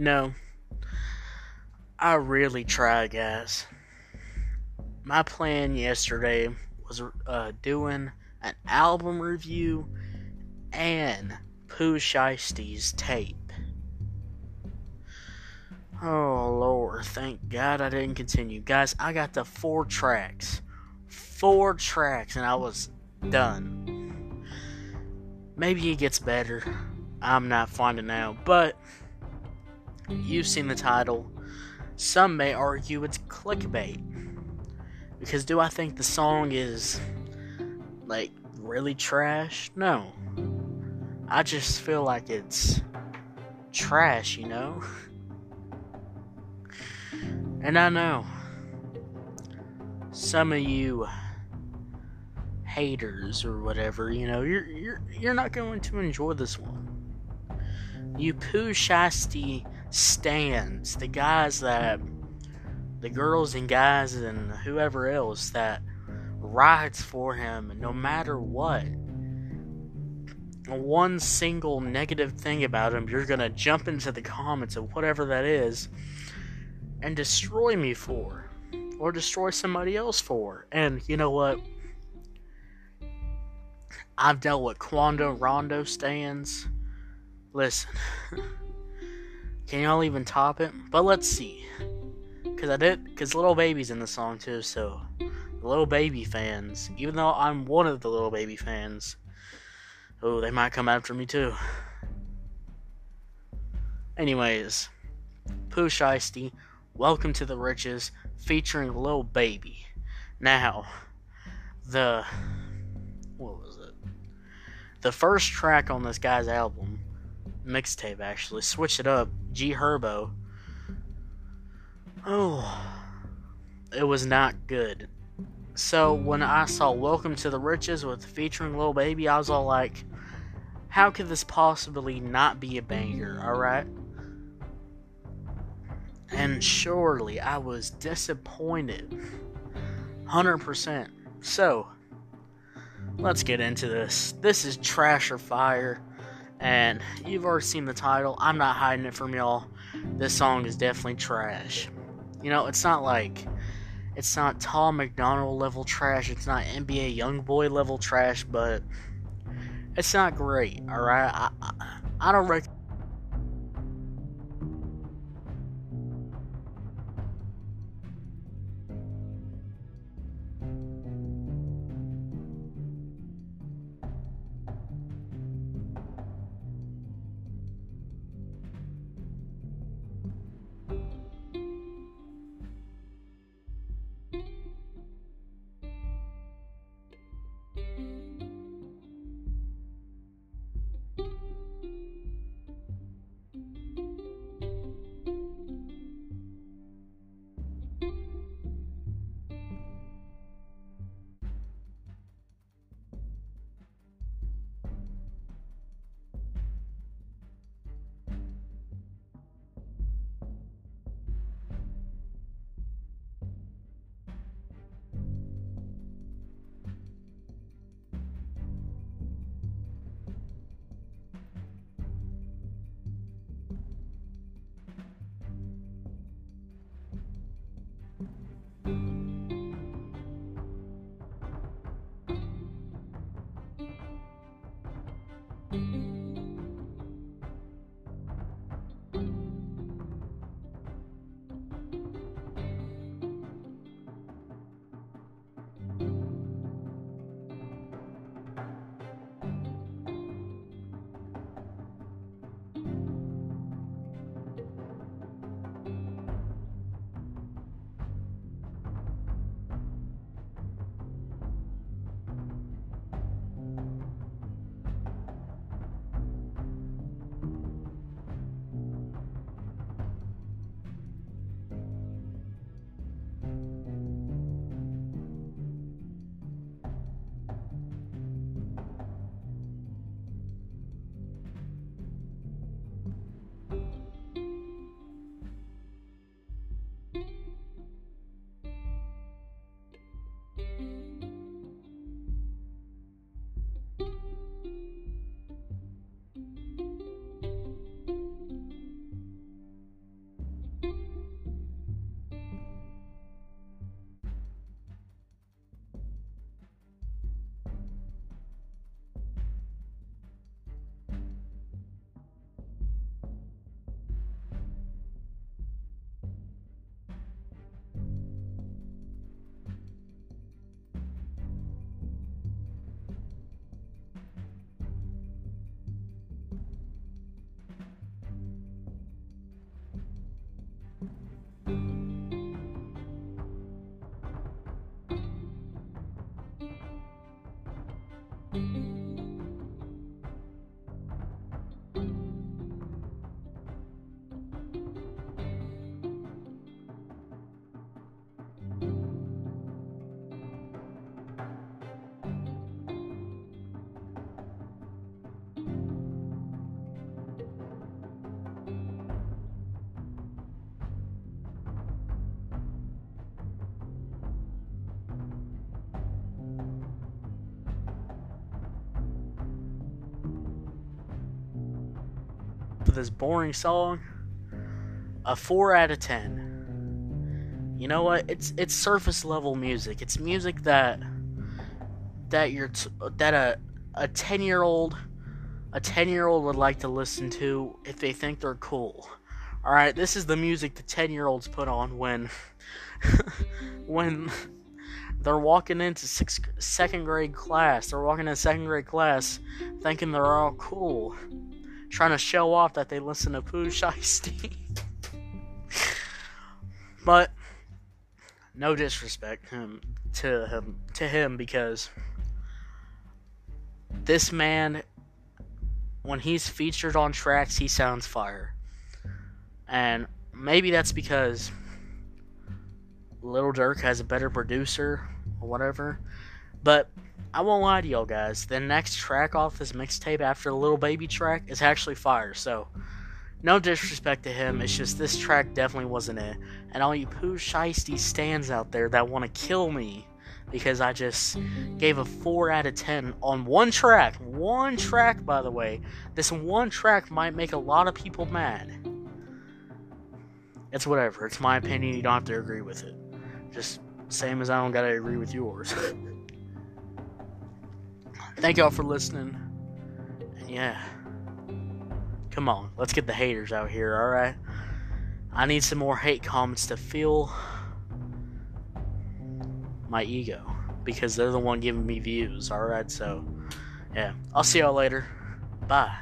You know, I really try, guys. My plan yesterday was uh, doing an album review and Pooh Shiesty's tape. Oh Lord, thank God I didn't continue. Guys, I got the four tracks. Four tracks and I was done. Maybe it gets better. I'm not finding out, but you've seen the title. Some may argue it's clickbait. Because do I think the song is like really trash? No. I just feel like it's trash, you know? And I know some of you haters or whatever, you know, you're you're you're not going to enjoy this one. You Pooh Shiesty stands, the guys that the girls and guys and whoever else that rides for him no matter what. One single negative thing about him, you're gonna jump into the comments of whatever that is and destroy me for, or destroy somebody else for. And you know what? I've dealt with Quando Rondo stands. Listen, can y'all even top it? But let's see. Cause I did, cause Little Baby's in the song too. So, Little Baby fans, even though I'm one of the Little Baby fans, oh, they might come after me too. Anyways, Pooh Shiesty Welcome to the Riches featuring Lil Baby. Now, the what was it? The first track on this guy's album, mixtape actually, switch it up, G Herbo. Oh, it was not good. So when I saw Welcome to the Riches with featuring Lil Baby, I was all like, how could this possibly not be a banger, alright? And surely I was disappointed. 100%. So, let's get into this. This is Trash or Fire. And you've already seen the title. I'm not hiding it from y'all. This song is definitely trash. You know, it's not like it's not Tom MacDonald level trash. It's not NBA YoungBoy level trash, but it's not great. All right, I, I, I don't recommend. This boring song, a 4 out of 10. You know what? It's it's surface level music. It's music that that you're t- that a a 10-year-old a 10-year-old would like to listen to if they think they're cool. All right, this is the music the 10-year-olds put on when when they're walking into sixth, second grade class. They're walking into second grade class thinking they're all cool, trying to show off that they listen to Pooh Shiesty. but no disrespect him to him to him because this man when he's featured on tracks he sounds fire. And maybe that's because Little Durk has a better producer or whatever. But I won't lie to y'all guys. The next track off this mixtape after the Little Baby track is actually fire. So, no disrespect to him. It's just this track definitely wasn't it. And all you Pooh Shiesty stands out there that want to kill me because I just gave a 4 out of 10 on one track. One track, by the way. This one track might make a lot of people mad. It's whatever. It's my opinion. You don't have to agree with it. Just same as I don't gotta agree with yours. Thank y'all for listening. And yeah. Come on, let's get the haters out here, alright? I need some more hate comments to feel my ego. Because they're the one giving me views, alright? So, yeah. I'll see y'all later. Bye.